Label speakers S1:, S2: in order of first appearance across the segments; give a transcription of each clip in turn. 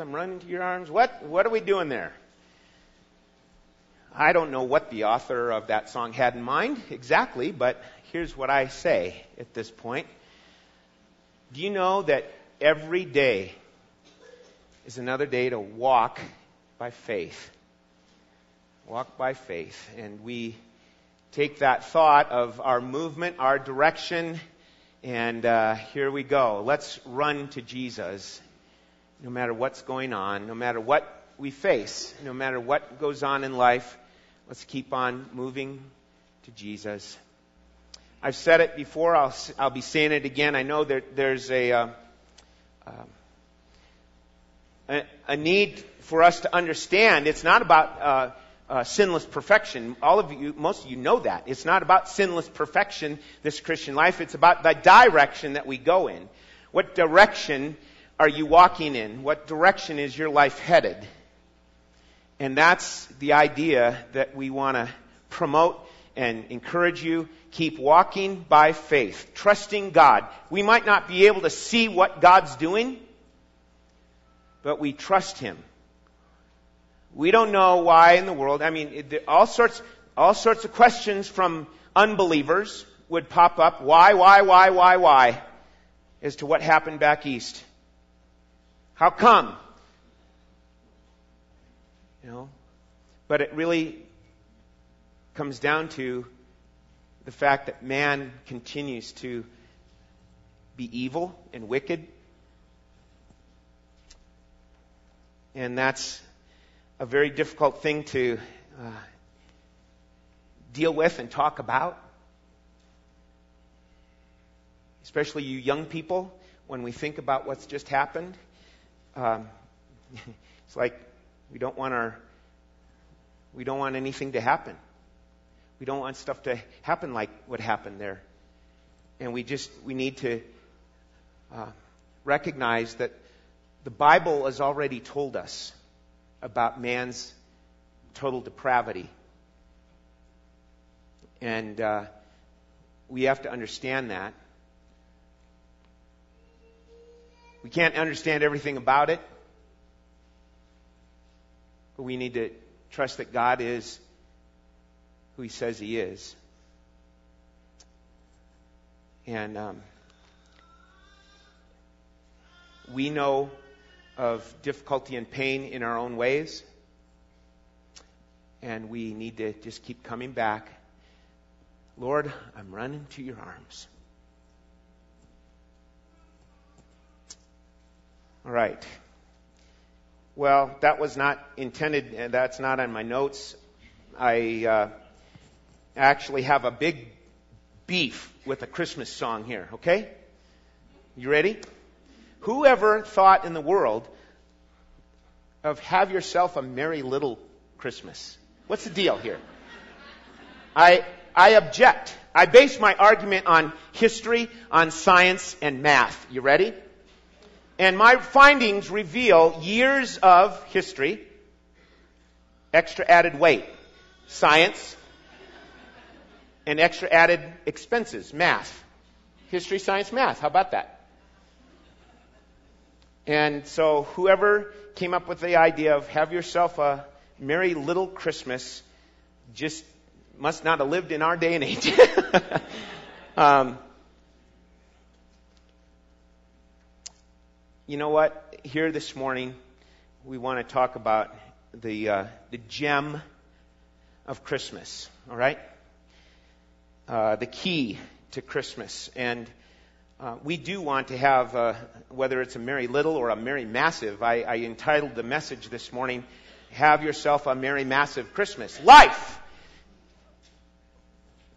S1: I'm running to your arms. What? What are we doing there? I don't know what the author of that song had in mind exactly, but here's what I say at this point. Do you know that every day is another day to walk by faith? Walk by faith. And we take that thought of our movement, our direction, and uh, here we go. Let's run to Jesus no matter what's going on, no matter what we face, no matter what goes on in life. Let's keep on moving to Jesus. I've said it before, I'll, I'll be saying it again. I know that there's a, uh, uh, a, need for us to understand it's not about uh, uh, sinless perfection. All of you, most of you know that. It's not about sinless perfection, this Christian life. It's about the direction that we go in. What direction are you walking in? What direction is your life headed? And that's the idea that we want to promote and encourage you. Keep walking by faith, trusting God. We might not be able to see what God's doing, but we trust Him. We don't know why in the world. I mean, all sorts, all sorts of questions from unbelievers would pop up. Why, why, why, why, why? As to what happened back east. How come? You know? But it really comes down to the fact that man continues to be evil and wicked. And that's a very difficult thing to uh, deal with and talk about. Especially you young people, when we think about what's just happened. Um, it's like we don't want our we don't want anything to happen. We don't want stuff to happen like what happened there. And we just we need to uh, recognize that the Bible has already told us about man's total depravity. And uh, we have to understand that. We can't understand everything about it, but we need to trust that God is who He says He is. And um, we know of difficulty and pain in our own ways, and we need to just keep coming back. Lord, I'm running to your arms. All right. Well, that was not intended, and that's not on my notes. I uh, actually have a big beef with a Christmas song here, okay? You ready? Whoever thought in the world of have yourself a merry little Christmas? What's the deal here? I, I object. I base my argument on history, on science, and math. You ready? And my findings reveal years of history, extra added weight, science, and extra added expenses, math. History, science, math. How about that? And so whoever came up with the idea of have yourself a merry little Christmas just must not have lived in our day and age. um, you know what? Here this morning, we want to talk about the uh, the gem of Christmas. All right, uh, the key to Christmas, and uh, we do want to have uh, whether it's a merry little or a merry massive. I, I entitled the message this morning, "Have yourself a merry massive Christmas." Life,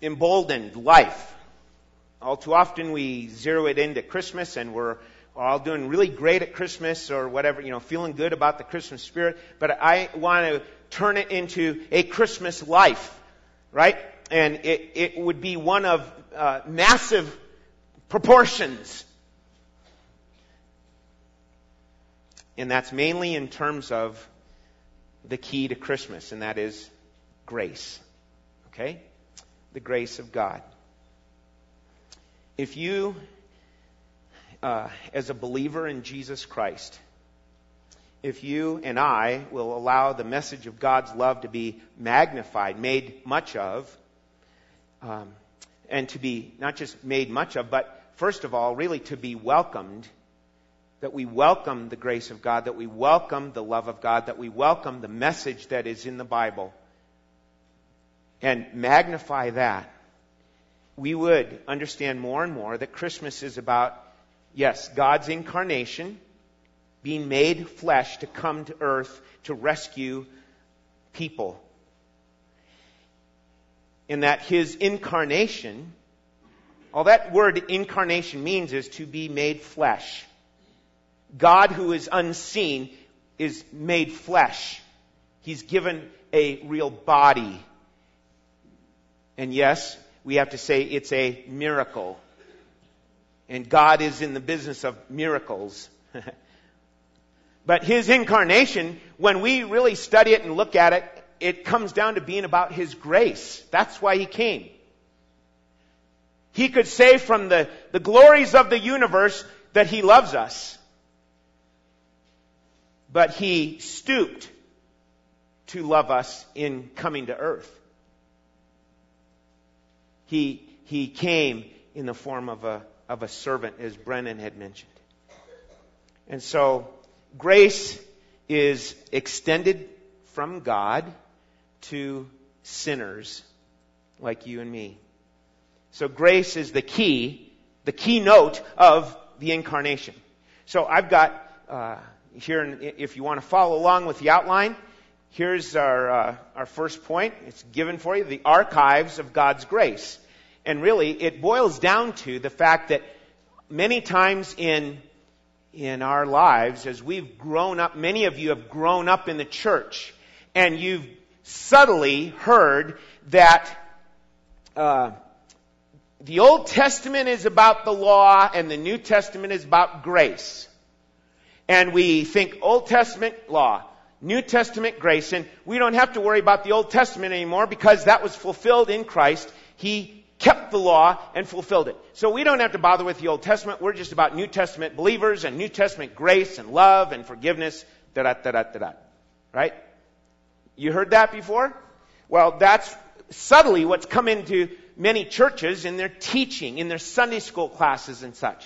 S1: emboldened life. All too often we zero it into Christmas and we're all doing really great at Christmas or whatever, you know, feeling good about the Christmas spirit. But I want to turn it into a Christmas life, right? And it, it would be one of uh, massive proportions. And that's mainly in terms of the key to Christmas, and that is grace. Okay? The grace of God. If you uh, as a believer in Jesus Christ, if you and I will allow the message of God's love to be magnified, made much of, um, and to be not just made much of, but first of all, really to be welcomed, that we welcome the grace of God, that we welcome the love of God, that we welcome the message that is in the Bible, and magnify that, we would understand more and more that Christmas is about, yes, God's incarnation, being made flesh to come to earth to rescue people. In that his incarnation, all that word incarnation means is to be made flesh. God who is unseen is made flesh. He's given a real body. And yes, we have to say it's a miracle. And God is in the business of miracles. but His incarnation, when we really study it and look at it, it comes down to being about His grace. That's why He came. He could say from the, the glories of the universe that He loves us. But He stooped to love us in coming to earth. He, he came in the form of a, of a servant, as Brennan had mentioned. And so, grace is extended from God to sinners like you and me. So grace is the key, the keynote of the incarnation. So I've got uh, here, if you want to follow along with the outline, here's our uh, our first point. It's given for you: the archives of God's grace. And really, it boils down to the fact that many times in in our lives, as we've grown up, many of you have grown up in the church, and you've subtly heard that. Uh, the Old Testament is about the law and the New Testament is about grace. And we think Old Testament law, New Testament grace, and we don't have to worry about the Old Testament anymore because that was fulfilled in Christ. He kept the law and fulfilled it. So we don't have to bother with the Old Testament. We're just about New Testament believers and New Testament grace and love and forgiveness. Da da da da da. Right? You heard that before? Well, that's subtly what's come into many churches in their teaching, in their Sunday school classes and such.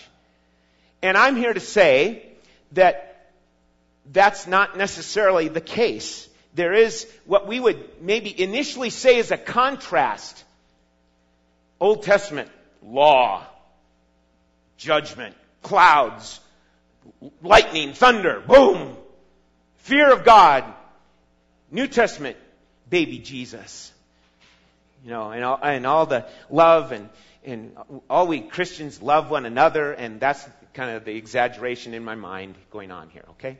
S1: And I'm here to say that that's not necessarily the case. There is what we would maybe initially say is a contrast. Old Testament, law, judgment, clouds, lightning, thunder, boom, fear of God. New Testament, baby Jesus. You know, and all, and all the love and, and all we Christians love one another, and that's kind of the exaggeration in my mind going on here, okay?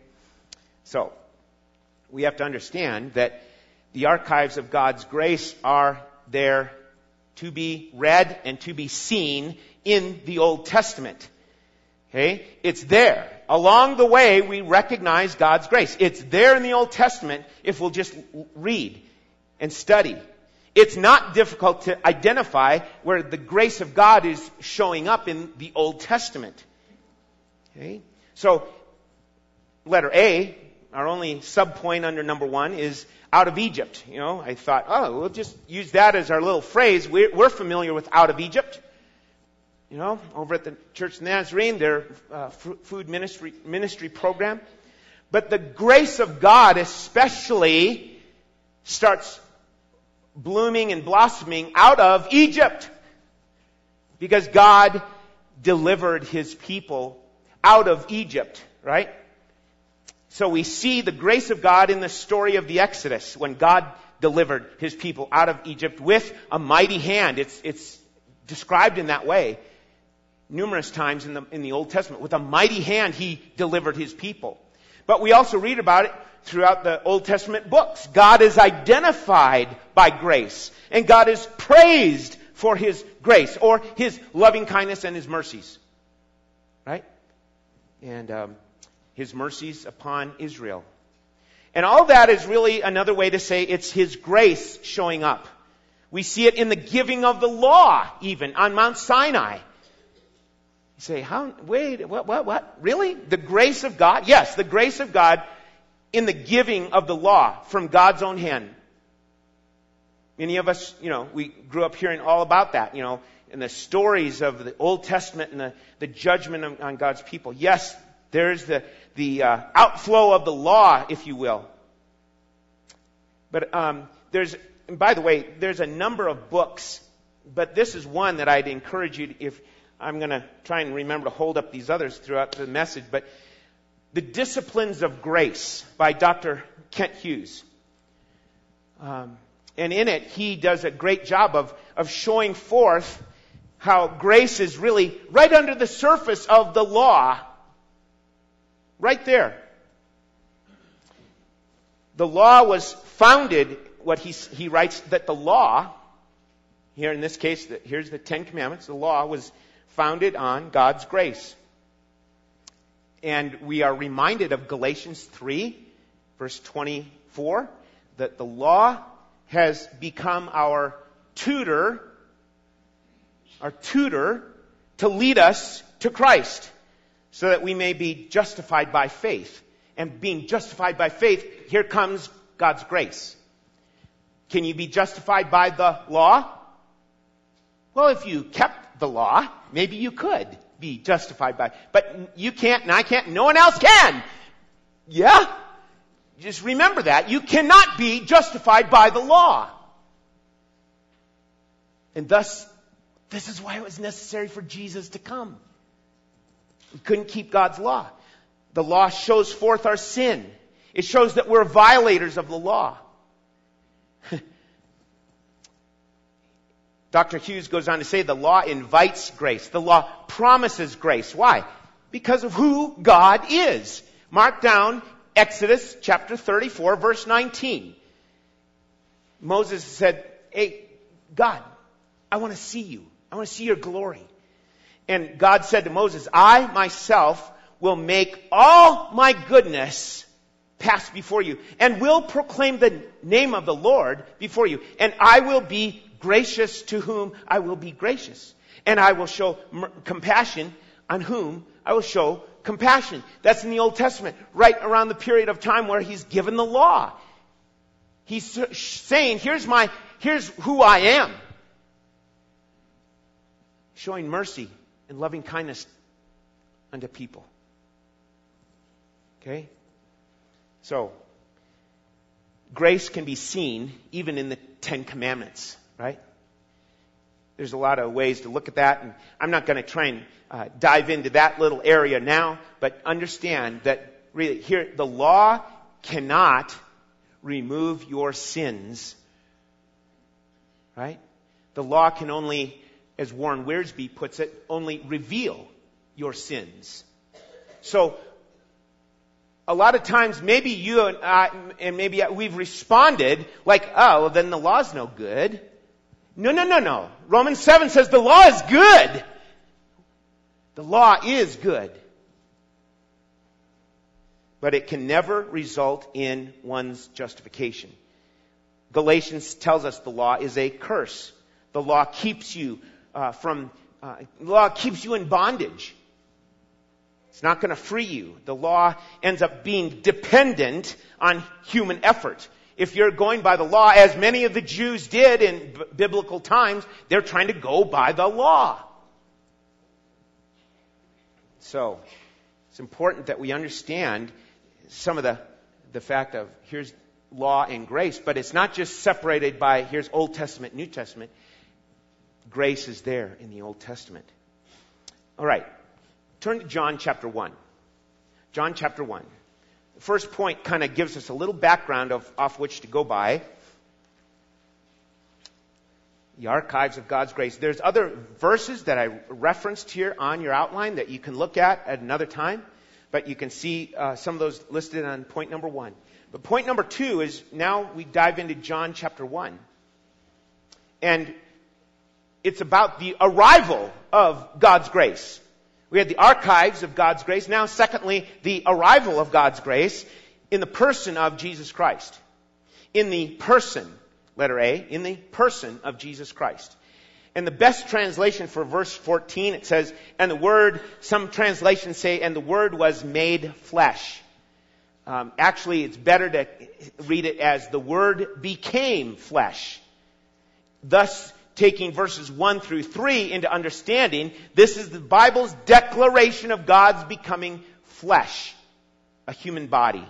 S1: So, we have to understand that the archives of God's grace are there to be read and to be seen in the Old Testament. Okay? It's there. Along the way, we recognize God's grace. It's there in the Old Testament if we'll just read and study it's not difficult to identify where the grace of God is showing up in the Old Testament. Okay? So, letter A, our only subpoint under number one is out of Egypt. You know, I thought, oh, we'll just use that as our little phrase. We're, we're familiar with out of Egypt. You know, over at the Church of Nazarene, their uh, food ministry, ministry program. But the grace of God especially starts blooming and blossoming out of Egypt. Because God delivered his people out of Egypt, right? So we see the grace of God in the story of the Exodus when God delivered his people out of Egypt with a mighty hand. It's, it's described in that way numerous times in the, in the Old Testament. With a mighty hand, he delivered his people. But we also read about it throughout the Old Testament books. God is identified by grace, and God is praised for His grace, or His loving kindness and His mercies. Right? And um, His mercies upon Israel. And all that is really another way to say it's His grace showing up. We see it in the giving of the law, even on Mount Sinai. You say, how, wait, what, what, what? Really? The grace of God? Yes, the grace of God in the giving of the law from God's own hand. Many of us, you know, we grew up hearing all about that, you know, in the stories of the Old Testament and the, the judgment on God's people. Yes, there's the, the uh, outflow of the law, if you will. But um, there's, by the way, there's a number of books, but this is one that I'd encourage you, to, if I'm going to try and remember to hold up these others throughout the message, but The Disciplines of Grace by Dr. Kent Hughes. Um, and in it, he does a great job of, of showing forth how grace is really right under the surface of the law. Right there. The law was founded, what he, he writes, that the law, here in this case, here's the Ten Commandments, the law was founded on God's grace. And we are reminded of Galatians 3, verse 24, that the law has become our tutor, our tutor to lead us to Christ so that we may be justified by faith. And being justified by faith, here comes God's grace. Can you be justified by the law? Well, if you kept the law, maybe you could be justified by, but you can't and I can't, no one else can. Yeah? Just remember that. You cannot be justified by the law. And thus, this is why it was necessary for Jesus to come. We couldn't keep God's law. The law shows forth our sin. It shows that we're violators of the law. Dr. Hughes goes on to say the law invites grace. The law promises grace. Why? Because of who God is. Mark down Exodus chapter 34 verse 19. Moses said, Hey, God, I want to see you. I want to see your glory. And God said to Moses, I myself will make all my goodness pass before you and will proclaim the name of the Lord before you. And I will be gracious to whom I will be gracious. And I will show compassion on whom I will show compassion. That's in the Old Testament, right around the period of time where he's given the law. He's saying, here's my, here's who I am. Showing mercy and loving kindness unto people. Okay? So, grace can be seen even in the Ten Commandments, right? There's a lot of ways to look at that, and I'm not going to try and uh, dive into that little area now, but understand that really here, the law cannot remove your sins. Right? The law can only, as Warren Wiersbe puts it, only reveal your sins. So, a lot of times maybe you and I, and maybe we've responded like, oh, well then the law's no good. No, no, no, no. Romans 7 says the law is good. The law is good. But it can never result in one's justification. Galatians tells us the law is a curse. The law keeps you uh, from, uh, law keeps you in bondage. It's not going to free you. The law ends up being dependent on human effort. If you're going by the law, as many of the Jews did in b- biblical times, they're trying to go by the law. So, it's important that we understand some of the, the fact of here's law and grace, but it's not just separated by here's Old Testament, New Testament. Grace is there in the Old Testament. All right. Turn to John chapter 1. John chapter 1. The first point kind of gives us a little background of, off which to go by the archives of God's grace. There's other verses that I referenced here on your outline that you can look at at another time, but you can see uh, some of those listed on point number one. But point number two is now we dive into John chapter one. And it's about the arrival of God's grace. We had the archives of God's grace. Now, secondly, the arrival of God's grace in the person of Jesus Christ. In the person letter A, in the person of Jesus Christ. And the best translation for verse 14, it says, and the word, some translations say, and the word was made flesh. Um, actually, it's better to read it as the Word became flesh. Thus, taking verses 1 through 3 into understanding, this is the Bible's declaration of God's becoming flesh, a human body.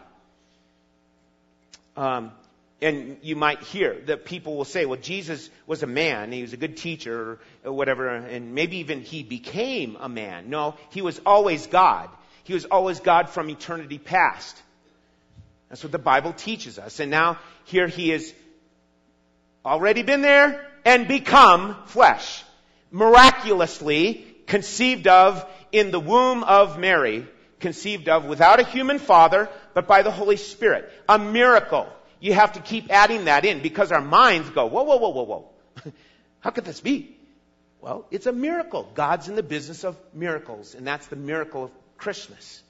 S1: Um, and you might hear that people will say, well, Jesus was a man, he was a good teacher, or whatever, and maybe even he became a man. No, he was always God. He was always God from eternity past. That's what the Bible teaches us. And now, here he has already been there and become flesh. Miraculously conceived of in the womb of Mary, conceived of without a human father, but by the Holy Spirit. A miracle. You have to keep adding that in because our minds go, whoa, whoa, whoa, whoa, whoa. How could this be? Well, it's a miracle. God's in the business of miracles, and that's the miracle of Christmas.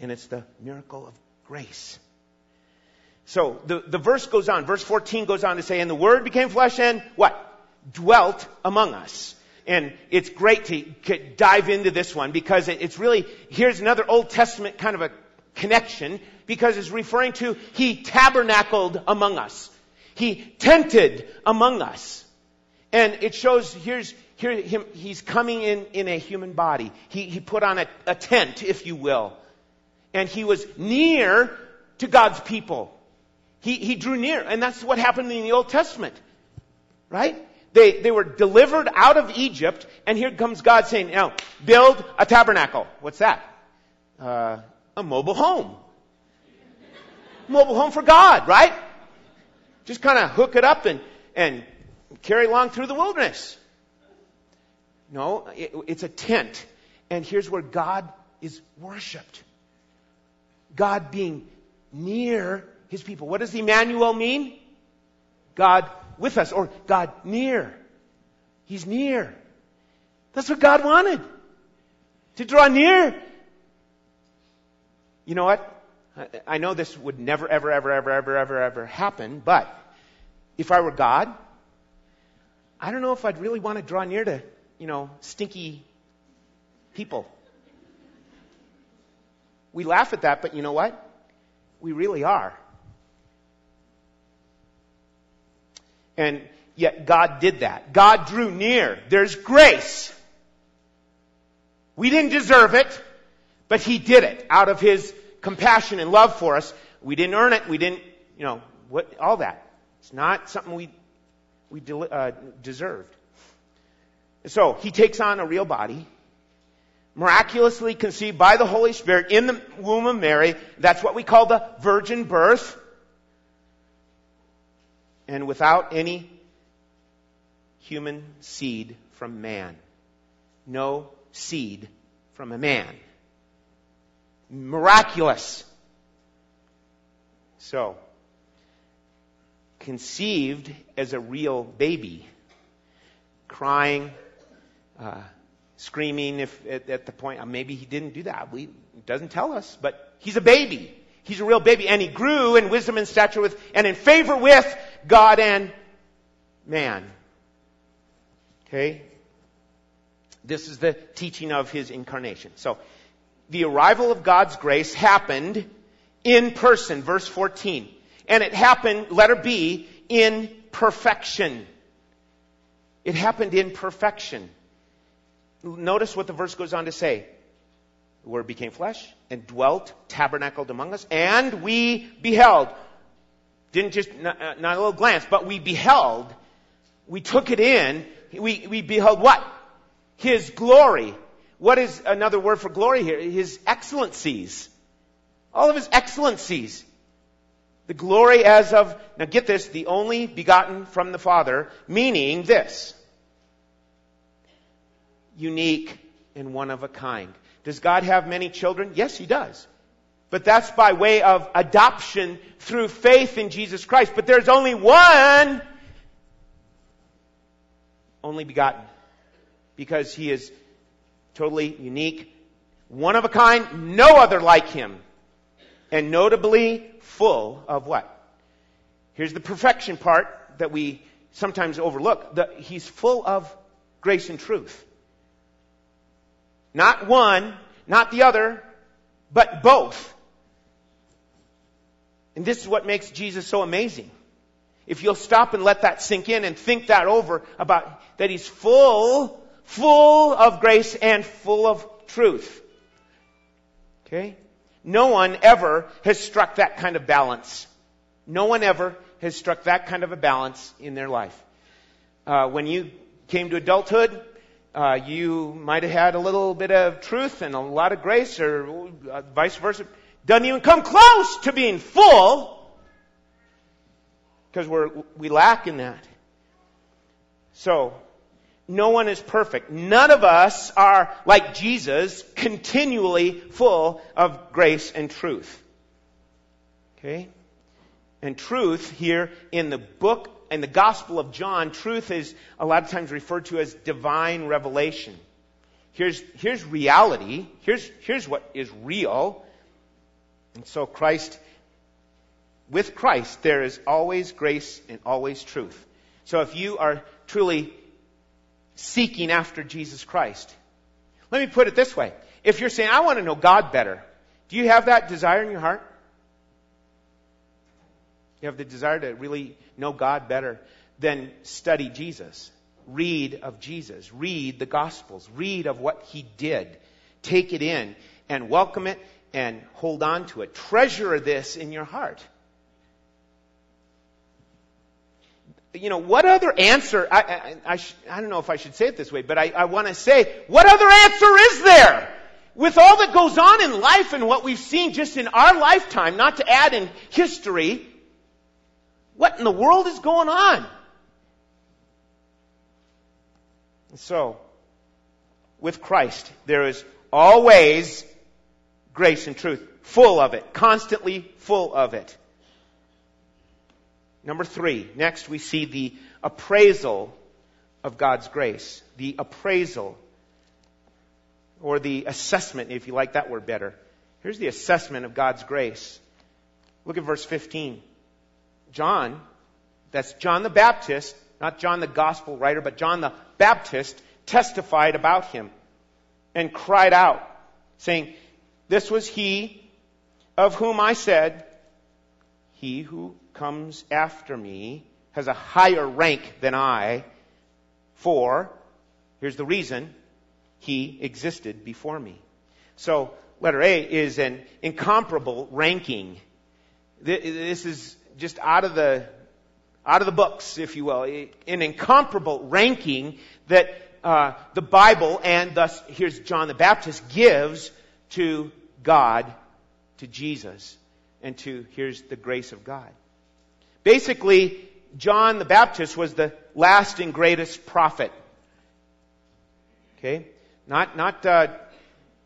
S1: And it's the miracle of grace. So the, the verse goes on. Verse 14 goes on to say, and the word became flesh and what? Dwelt among us. And it's great to dive into this one because it's really, here's another Old Testament kind of a connection because it's referring to he tabernacled among us. He tented among us. And it shows here's here him he's coming in in a human body. He he put on a, a tent, if you will. And he was near to God's people. He he drew near, and that's what happened in the Old Testament. Right? They, they were delivered out of Egypt, and here comes God saying, now, build a tabernacle. What's that? Uh, a mobile home. Mobile home for God, right? Just kind of hook it up and, and carry along through the wilderness. No, it, it's a tent. And here's where God is worshiped. God being near his people. What does Emmanuel mean? God with us or God near. He's near. That's what God wanted. To draw near you know what? I know this would never, ever, ever, ever, ever, ever, ever happen, but if I were God, I don't know if I'd really want to draw near to, you know, stinky people. We laugh at that, but you know what? We really are. And yet God did that. God drew near. There's grace. We didn't deserve it. But he did it out of his compassion and love for us. We didn't earn it. We didn't, you know, what, all that. It's not something we, we uh, deserved. So he takes on a real body, miraculously conceived by the Holy Spirit in the womb of Mary. That's what we call the virgin birth. And without any human seed from man. No seed from a man miraculous. So, conceived as a real baby, crying, uh, screaming if at, at, the point uh, maybe he didn't do that. We doesn't tell us, but he's a baby. He's a real baby, and he grew in wisdom and stature with and in favor with God and man. Okay, this is the teaching of his incarnation. So the arrival of God's grace happened in person, verse 14. And it happened, letter B, in perfection. It happened in perfection. Notice what the verse goes on to say. The Word became flesh and dwelt, tabernacled among us, and we beheld. Didn't just, not, uh, not a little glance, but we beheld. We took it in. We, we beheld what? His glory. What is another word for glory here? His excellencies. All of his excellencies. The glory as of, now get this, the only begotten from the Father, meaning this. Unique and one of a kind. Does God have many children? Yes, He does. But that's by way of adoption through faith in Jesus Christ. But there's only one only begotten. Because He is totally unique, one of a kind, no other like him. And notably full of what? Here's the perfection part that we sometimes overlook. The, he's full of grace and truth. Not one, not the other, but both. And this is what makes Jesus so amazing. If you'll stop and let that sink in and think that over about that he's full, full of grace and full of truth. Okay? No one ever has struck that kind of balance. No one ever has struck that kind of a balance in their life. Uh, when you came to adulthood, uh, you might have had a little bit of truth and a lot of grace, or uh, vice versa. Doesn't even come close to being full because we're we lack in that. So, no one is perfect. None of us are like Jesus, continually full of grace and truth. Okay? And truth here in the book, in the Gospel of John, truth is a lot of times referred to as divine revelation. Here's, here's reality. Here's, here's what is real. And so Christ, with Christ, there is always grace and always truth. So if you are truly seeking after Jesus Christ, let me put it this way. If you're saying, I want to know God better, do you have that desire in your heart? You have the desire to really know God better, then study Jesus. Read of Jesus. Read the Gospels. Read of what He did. Take it in and welcome it and hold on to it. Treasure this in your heart. You know, what other answer, I, I, I, I don't know if I should say it this way, but I, I want to say, what other answer is there? With all that goes on in life and what we've seen just in our lifetime, not to add in history, what in the world is going on? So, with Christ, there is always grace and truth. Full of it. Constantly full of it. Number three. Next we see the appraisal of God's grace. The appraisal. Or the assessment, if you like that word better. Here's the assessment of God's grace. Look at verse 15. John, that's John the Baptist, not John the Gospel writer, but John the Baptist, testified about him and cried out, saying, this was he of whom I said, He who comes after me has a higher rank than I, for, here's the reason, he existed before me. So, letter A is an incomparable ranking. This is just out of the, out of the books, if you will. An incomparable ranking that uh, the Bible and thus, here's John the Baptist, gives to God to Jesus and to, here's the grace of God. Basically, John the Baptist was the last and greatest prophet. Okay? Not, not, uh,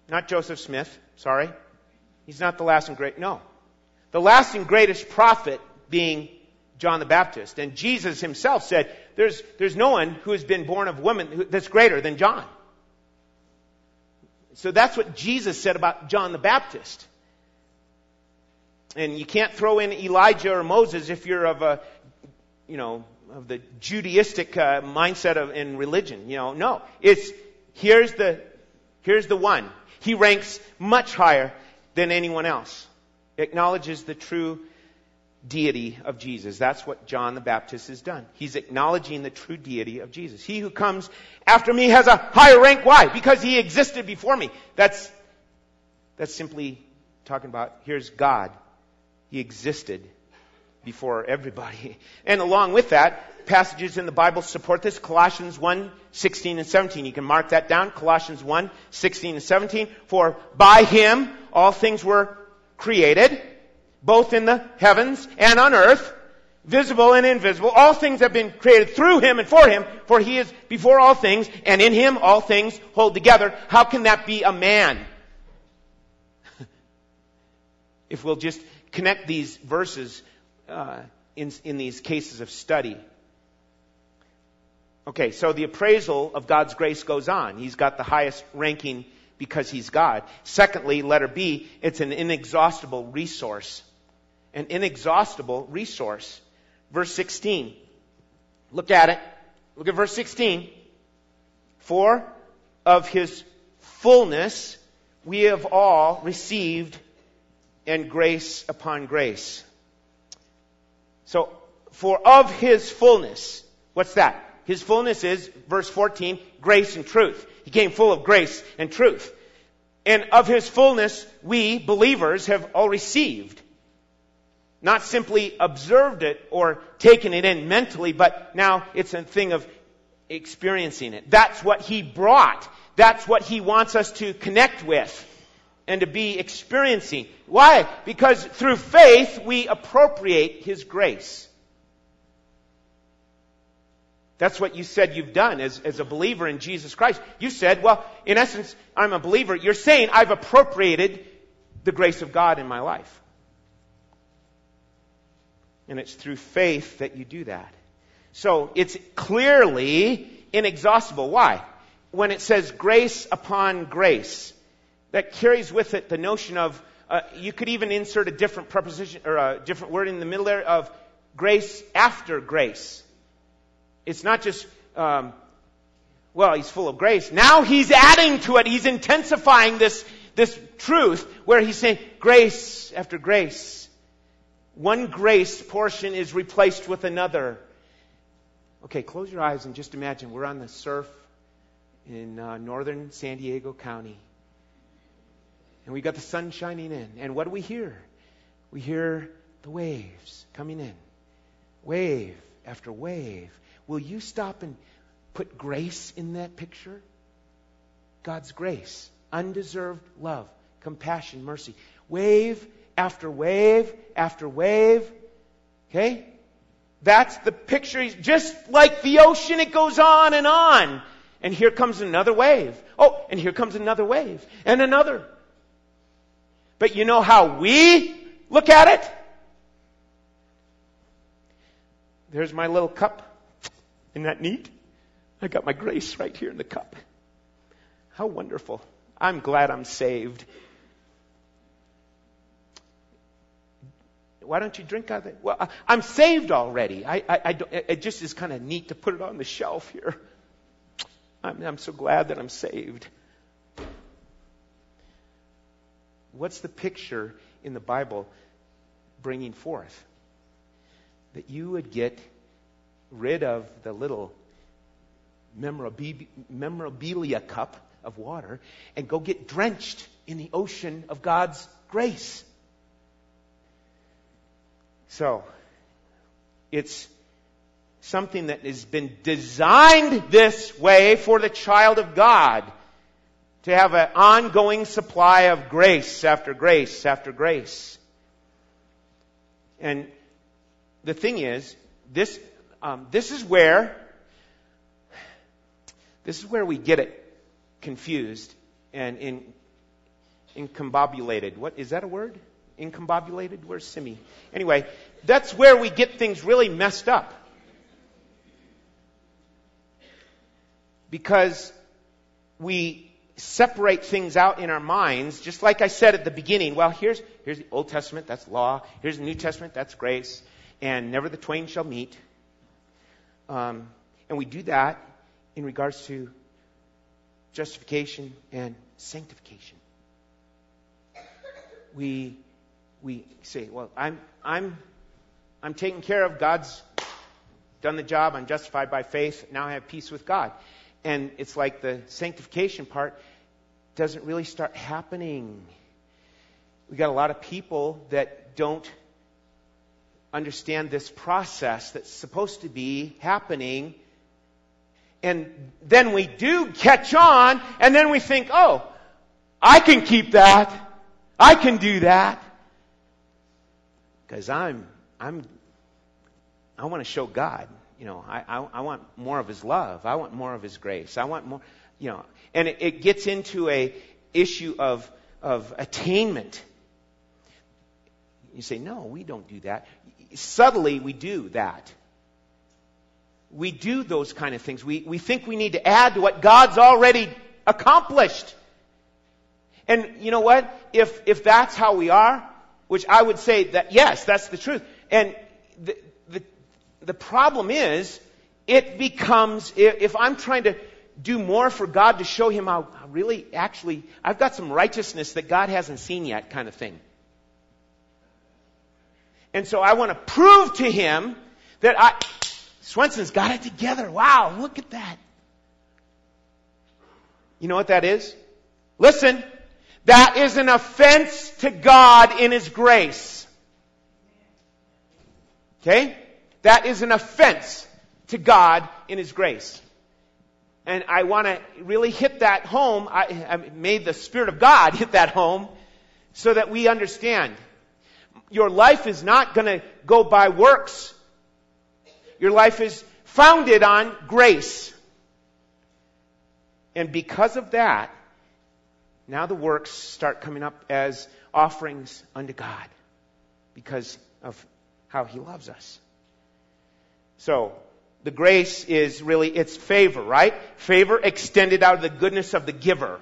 S1: not Joseph Smith, sorry. He's not the last and great, no. The last and greatest prophet being John the Baptist. And Jesus himself said, there's, there's no one who has been born of woman that's greater than John. So that's what Jesus said about John the Baptist. And you can't throw in Elijah or Moses if you're of a, you know, of the Judaistic uh, mindset of in religion. You know, no. It's here's the here's the one. He ranks much higher than anyone else. Acknowledges the true deity of Jesus. That's what John the Baptist has done. He's acknowledging the true deity of Jesus. He who comes after me has a higher rank. Why? Because he existed before me. That's, that's simply talking about, here's God. He existed before everybody. And along with that, passages in the Bible support this. Colossians 1, 16 and 17. You can mark that down. Colossians 1, 16 and 17. For by him all things were created both in the heavens and on earth, visible and invisible. All things have been created through him and for him, for he is before all things, and in him all things hold together. How can that be a man? if we'll just connect these verses uh, in, in these cases of study. Okay, so the appraisal of God's grace goes on. He's got the highest ranking because he's God. Secondly, letter B, it's an inexhaustible resource an inexhaustible resource. Verse 16. Look at it. Look at verse 16. For of his fullness we have all received and grace upon grace. So, for of his fullness, what's that? His fullness is, verse 14, grace and truth. He came full of grace and truth. And of his fullness, we, believers, have all received. Not simply observed it or taken it in mentally, but now it's a thing of experiencing it. That's what he brought. That's what he wants us to connect with and to be experiencing. Why? Because through faith we appropriate his grace. That's what you said you've done as, as a believer in Jesus Christ. You said, well, in essence, I'm a believer. You're saying I've appropriated the grace of God in my life. And it's through faith that you do that. So it's clearly inexhaustible. Why? When it says grace upon grace, that carries with it the notion of, uh, you could even insert a different preposition or a different word in the middle there of grace after grace. It's not just, um, well, he's full of grace. Now he's adding to it. He's intensifying this, this truth where he's saying grace after grace. One grace portion is replaced with another. Okay, close your eyes and just imagine we're on the surf in uh, northern San Diego County. And we've got the sun shining in. And what do we hear? We hear the waves coming in. Wave after wave Will you stop and put grace in that picture? God's grace, undeserved love, compassion, mercy. Wave after wave after wave. Okay? That's the picture. Just like the ocean, it goes on and on. And here comes another wave. Oh, and here comes another wave. And another. But you know how we look at it? There's my little cup. Isn't that neat? I got my grace right here in the cup. How wonderful. I'm glad I'm saved. Why don't you drink out of it? Well, I'm saved already. I, I, I it just is kind of neat to put it on the shelf here. I'm, I'm so glad that I'm saved. What's the picture in the Bible bringing forth? That you would get rid of the little memorabilia cup of water and go get drenched in the ocean of God's grace. So, it's something that has been designed this way for the child of God to have an ongoing supply of grace after grace after grace. And the thing is, this um, this is where this is where we get it confused and in, incombobulated. What is that a word? Incombobulated? Where's Simi? Anyway, that's where we get things really messed up. Because we separate things out in our minds, just like I said at the beginning. Well, here's, here's the Old Testament, that's law. Here's the New Testament, that's grace. And never the twain shall meet. Um, and we do that in regards to justification and sanctification. We, we say, well, I'm, I'm, I'm taken care of. God's done the job. I'm justified by faith. Now I have peace with God. And it's like the sanctification part doesn't really start happening. We got a lot of people that don't understand this process that's supposed to be happening. And then we do catch on, and then we think, oh, I can keep that. I can do that. Because I'm, I'm, I want to show God. You know, I, I, I, want more of His love. I want more of His grace. I want more, you know, and it, it gets into a issue of, of attainment. You say, no, we don't do that subtly we do that. We do those kind of things. We, we think we need to add to what God's already accomplished. And you know what? If, if that's how we are, which I would say that yes, that's the truth. And the, the, the problem is, it becomes, if, I'm trying to do more for God to show Him how really, actually, I've got some righteousness that God hasn't seen yet kind of thing. And so I want to prove to him that I, Swenson's got it together. Wow, look at that. You know what that is? Listen, that is an offense to God in His grace. Okay? That is an offense to God in His grace. And I want to really hit that home. I, I made the Spirit of God hit that home so that we understand. Your life is not going to go by works. Your life is founded on grace. And because of that, now the works start coming up as offerings unto God because of how He loves us. So, the grace is really, it's favor, right? Favor extended out of the goodness of the giver.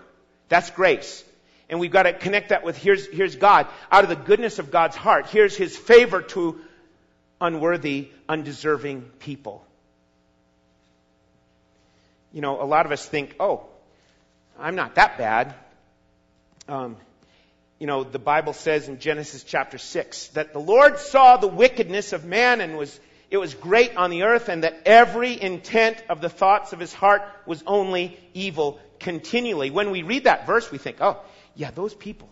S1: That's grace. And we've got to connect that with here's, here's God. Out of the goodness of God's heart, here's His favor to unworthy, undeserving people. You know, a lot of us think, oh, I'm not that bad. Um, you know, the Bible says in Genesis chapter 6 that the Lord saw the wickedness of man and was, it was great on the earth and that every intent of the thoughts of his heart was only evil continually. When we read that verse, we think, oh, yeah, those people.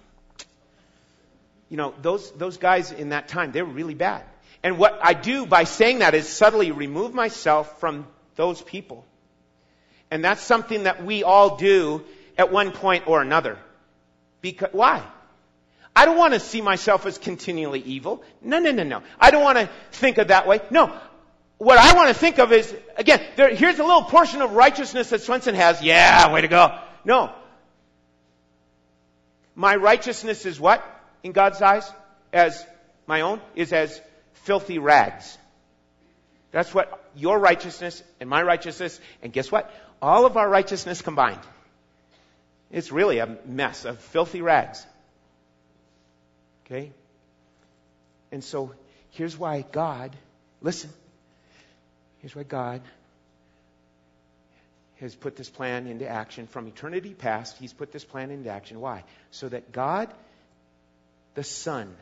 S1: You know, those, those guys in that time, they were really bad. And what I do by saying that is subtly remove myself from those people. And that's something that we all do at one point or another. Because, why? I don't want to see myself as continually evil. No, no, no, no. I don't want to think of that way. No. What I want to think of is, again, there, here's a little portion of righteousness that Swenson has. Yeah, way to go. No. My righteousness is what? In God's eyes? As my own? Is as filthy rags. That's what your righteousness and my righteousness, and guess what? All of our righteousness combined. It's really a mess of filthy rags. Okay? And so here's why God, listen, here's why God has put this plan into action from eternity past. He's put this plan into action. Why? So that God, the Son,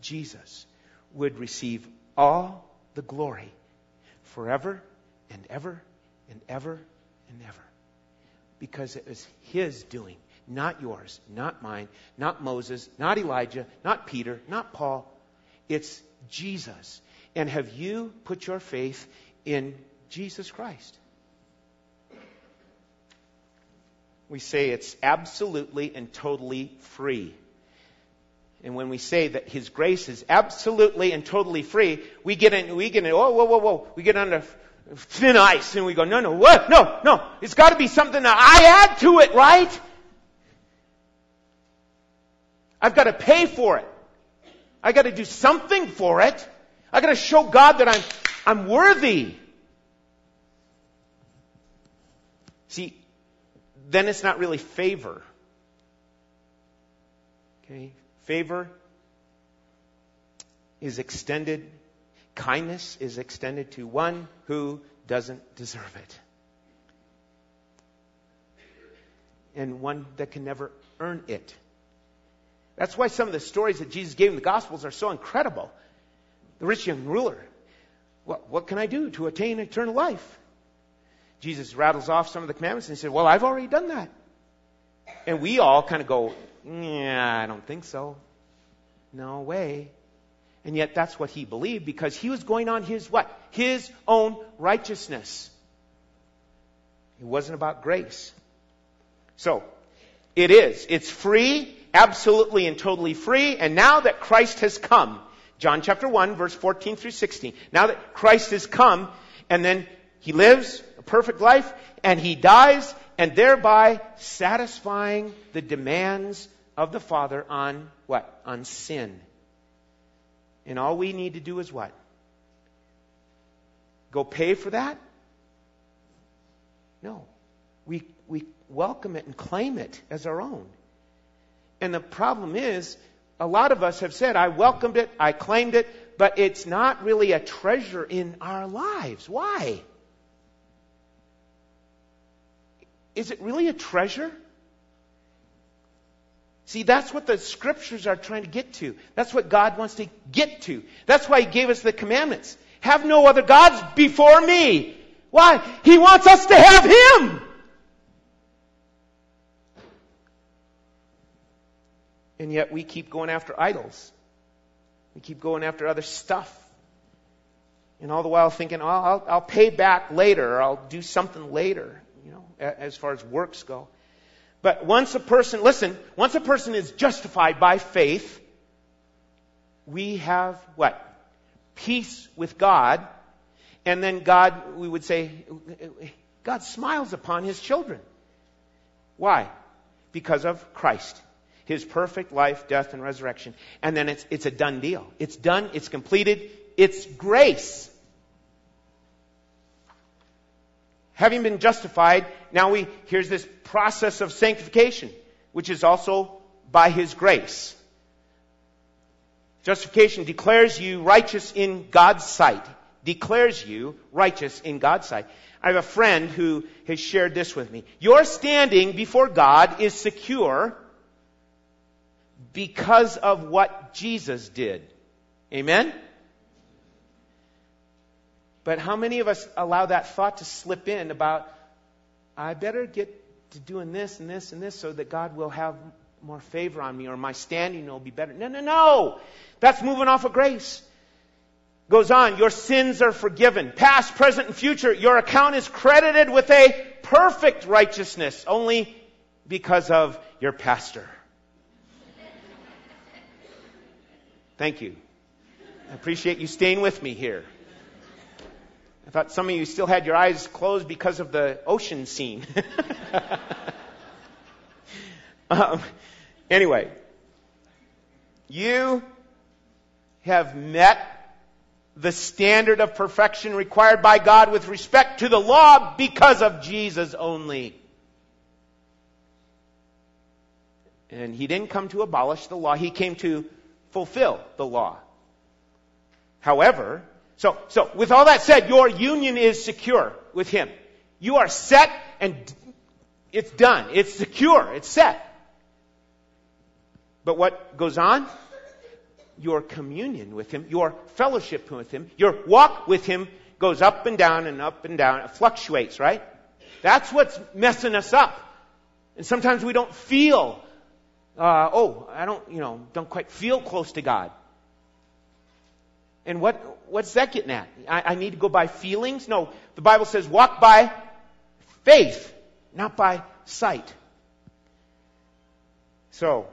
S1: Jesus, would receive all the glory forever and ever and ever and ever because it was his doing, not yours, not mine, not Moses, not Elijah, not Peter, not Paul. It's Jesus. And have you put your faith in Jesus Christ? We say it's absolutely and totally free. And when we say that His grace is absolutely and totally free, we get in, we get in, oh, whoa, whoa, whoa, we get under thin ice and we go, no, no, what? No, no. It's got to be something that I add to it, right? I've got to pay for it. I got to do something for it. I got to show God that I'm, I'm worthy. See, then it's not really favor. Okay? Favor is extended Kindness is extended to one who doesn't deserve it. And one that can never earn it. That's why some of the stories that Jesus gave in the Gospels are so incredible. The rich young ruler. What, what can I do to attain eternal life? Jesus rattles off some of the commandments and he said, Well, I've already done that. And we all kind of go, Yeah, I don't think so. No way. And yet that's what he believed because he was going on his what? His own righteousness. It wasn't about grace. So, it is. It's free, absolutely and totally free. And now that Christ has come, John chapter 1, verse 14 through 16. Now that Christ has come, and then he lives a perfect life, and he dies, and thereby satisfying the demands of the Father on what? On sin. And all we need to do is what? Go pay for that? No. We, we welcome it and claim it as our own. And the problem is, a lot of us have said, I welcomed it, I claimed it, but it's not really a treasure in our lives. Why? Is it really a treasure? See, that's what the scriptures are trying to get to. That's what God wants to get to. That's why He gave us the commandments. Have no other gods before me. Why? He wants us to have Him. And yet we keep going after idols. We keep going after other stuff. And all the while thinking, oh, I'll, I'll pay back later, or I'll do something later, you know, as far as works go. But once a person, listen, once a person is justified by faith, we have what? Peace with God. And then God, we would say, God smiles upon his children. Why? Because of Christ. His perfect life, death, and resurrection. And then it's, it's a done deal. It's done, it's completed, it's grace. having been justified, now we, here's this process of sanctification, which is also by His grace. Justification declares you righteous in God's sight. Declares you righteous in God's sight. I have a friend who has shared this with me. Your standing before God is secure because of what Jesus did. Amen? But how many of us allow that thought to slip in about, I better get to doing this and this and this so that God will have more favor on me or my standing will be better? No, no, no. That's moving off of grace. Goes on, your sins are forgiven. Past, present, and future, your account is credited with a perfect righteousness only because of your pastor. Thank you. I appreciate you staying with me here. I thought some of you still had your eyes closed because of the ocean scene. um, anyway, you have met the standard of perfection required by God with respect to the law because of Jesus only. And he didn't come to abolish the law, he came to fulfill the law. However, so, so with all that said, your union is secure with Him. You are set and it's done. It's secure. It's set. But what goes on? Your communion with Him, your fellowship with Him, your walk with Him goes up and down and up and down. It fluctuates, right? That's what's messing us up. And sometimes we don't feel, uh, oh, I don't, you know, don't quite feel close to God. And what, what's that getting at? I, I need to go by feelings? No, the Bible says walk by faith, not by sight. So,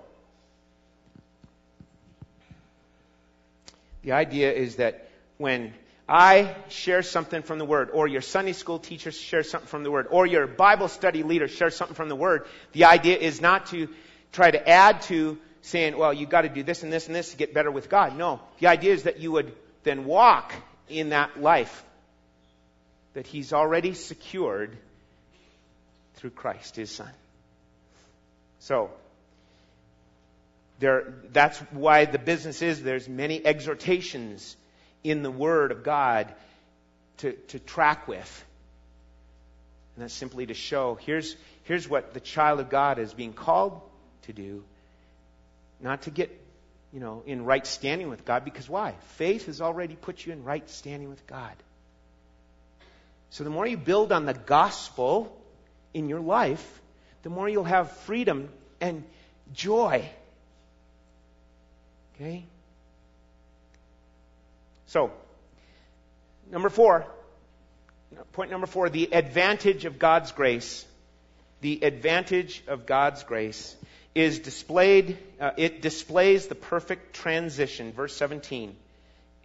S1: the idea is that when I share something from the Word, or your Sunday school teacher shares something from the Word, or your Bible study leader shares something from the Word, the idea is not to try to add to saying, well, you've got to do this and this and this to get better with God. No. The idea is that you would then walk in that life that He's already secured through Christ, His Son. So, there, that's why the business is there's many exhortations in the Word of God to, to track with. And that's simply to show here's, here's what the child of God is being called to do not to get, you know, in right standing with God, because why? Faith has already put you in right standing with God. So the more you build on the gospel in your life, the more you'll have freedom and joy. Okay? So, number four, point number four, the advantage of God's grace. The advantage of God's grace is displayed, uh, it displays the perfect transition. Verse 17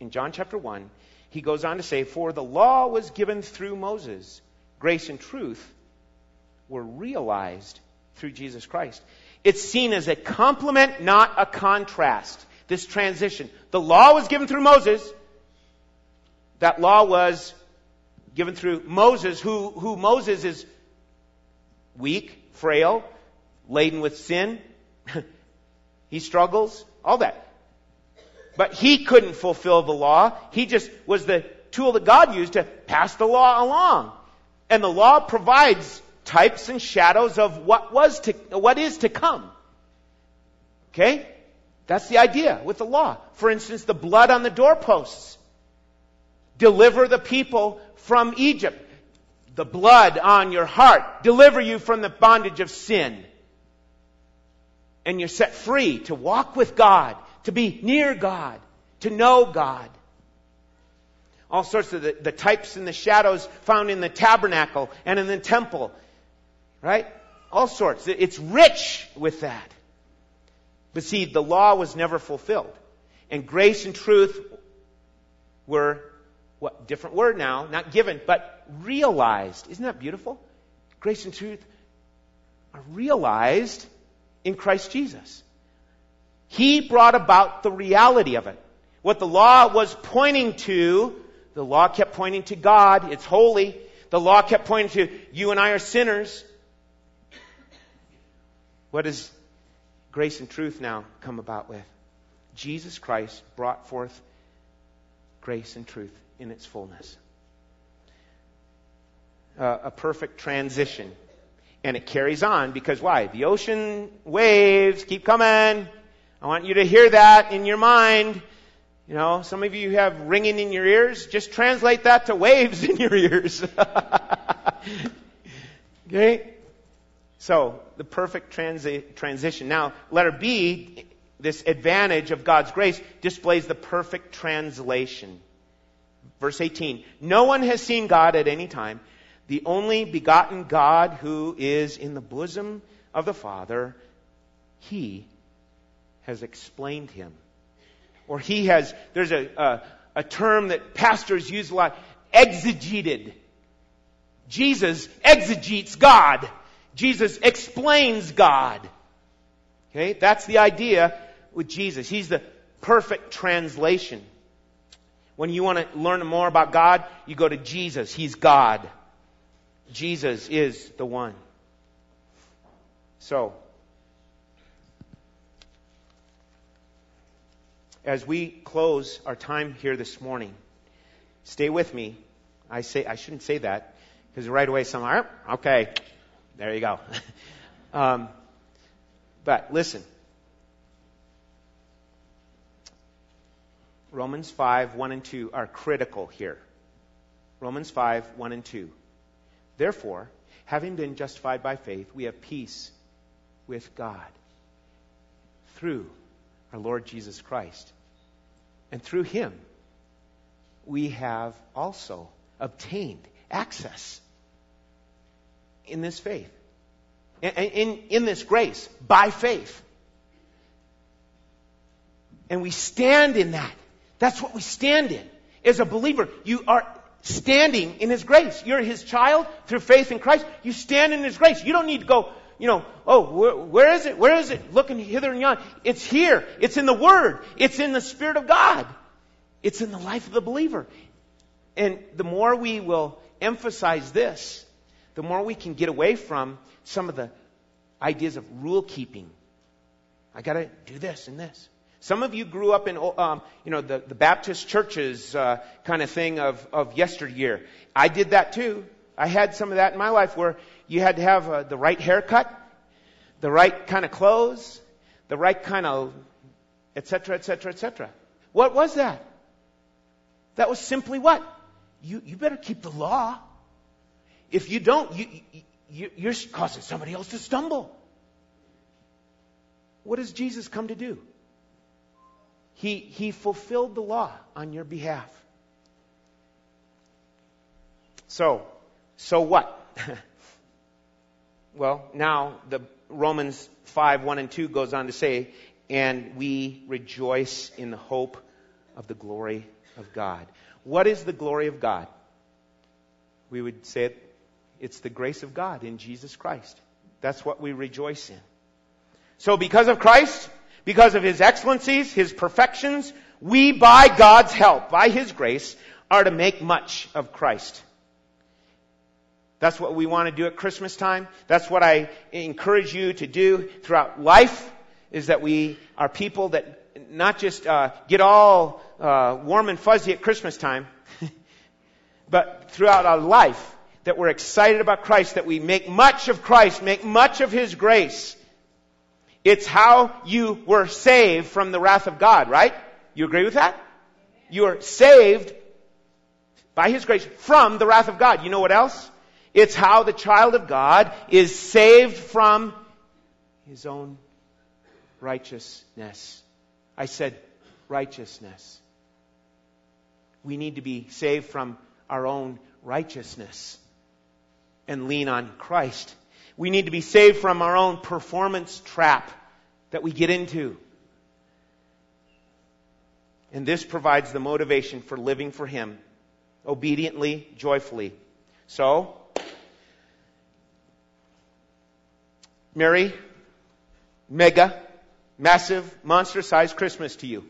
S1: in John chapter 1, he goes on to say, For the law was given through Moses, grace and truth were realized through Jesus Christ. It's seen as a complement, not a contrast. This transition. The law was given through Moses. That law was given through Moses, who, who Moses is weak, frail, laden with sin. he struggles, all that. But he couldn't fulfill the law. He just was the tool that God used to pass the law along. And the law provides types and shadows of what was to, what is to come. Okay? That's the idea with the law. For instance, the blood on the doorposts. Deliver the people from Egypt. The blood on your heart. Deliver you from the bondage of sin. And you're set free to walk with God, to be near God, to know God. All sorts of the, the types and the shadows found in the tabernacle and in the temple. Right? All sorts. It's rich with that. But see, the law was never fulfilled. And grace and truth were, what, different word now, not given, but realized. Isn't that beautiful? Grace and truth are realized in Christ Jesus. He brought about the reality of it. What the law was pointing to, the law kept pointing to God. It's holy. The law kept pointing to you and I are sinners. What does grace and truth now come about with? Jesus Christ brought forth grace and truth in its fullness. Uh, a perfect transition. And it carries on because why? The ocean waves keep coming. I want you to hear that in your mind. You know, some of you have ringing in your ears. Just translate that to waves in your ears. okay? So, the perfect transi- transition. Now, letter B, this advantage of God's grace displays the perfect translation. Verse 18. No one has seen God at any time. The only begotten God who is in the bosom of the Father, He has explained Him. Or He has, there's a, a, a term that pastors use a lot, exegeted. Jesus exegetes God. Jesus explains God. Okay, that's the idea with Jesus. He's the perfect translation. When you want to learn more about God, you go to Jesus. He's God. Jesus is the one. So, as we close our time here this morning, stay with me. I say I shouldn't say that because right away some are okay. There you go. um, but listen. Romans 5, 1 and 2 are critical here. Romans 5, 1 and 2. Therefore, having been justified by faith, we have peace with God through our Lord Jesus Christ. And through him, we have also obtained access in this faith, in, in, in this grace, by faith. And we stand in that. That's what we stand in. As a believer, you are standing in His grace. You're His child through faith in Christ. You stand in His grace. You don't need to go, you know, oh, where, where is it? Where is it? Looking hither and yon. It's here. It's in the Word. It's in the Spirit of God. It's in the life of the believer. And the more we will emphasize this, the more we can get away from some of the ideas of rule keeping. I got to do this and this. Some of you grew up in, um, you know, the, the Baptist churches uh, kind of thing of, of yesteryear. I did that too. I had some of that in my life where you had to have uh, the right haircut, the right kind of clothes, the right kind of, etc., etc., etc. What was that? That was simply what? You, you better keep the law. If you don't, you, you, you're causing somebody else to stumble. What does Jesus come to do? He, he fulfilled the law on your behalf. So, so what? well, now the Romans 5, 1 and 2 goes on to say, and we rejoice in the hope of the glory of God. What is the glory of God? We would say it it's the grace of God in Jesus Christ. That's what we rejoice in. So because of Christ, because of His excellencies, His perfections, we by God's help, by His grace, are to make much of Christ. That's what we want to do at Christmas time. That's what I encourage you to do throughout life, is that we are people that not just uh, get all uh, warm and fuzzy at Christmas time, but throughout our life, that we're excited about Christ, that we make much of Christ, make much of His grace. It's how you were saved from the wrath of God, right? You agree with that? You are saved by His grace from the wrath of God. You know what else? It's how the child of God is saved from his own righteousness. I said righteousness. We need to be saved from our own righteousness and lean on Christ. We need to be saved from our own performance trap that we get into. And this provides the motivation for living for Him obediently, joyfully. So, Merry, mega, massive, monster sized Christmas to you.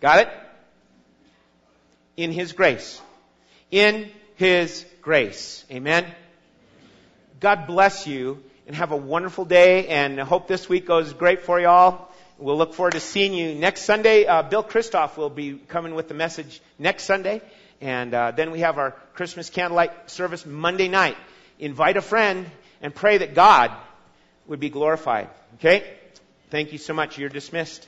S1: Got it? In His grace. In His grace. Amen. God bless you and have a wonderful day and I hope this week goes great for you all. We'll look forward to seeing you next Sunday. Uh, Bill Christoph will be coming with the message next Sunday. And uh, then we have our Christmas candlelight service Monday night. Invite a friend and pray that God would be glorified. Okay? Thank you so much. You're dismissed.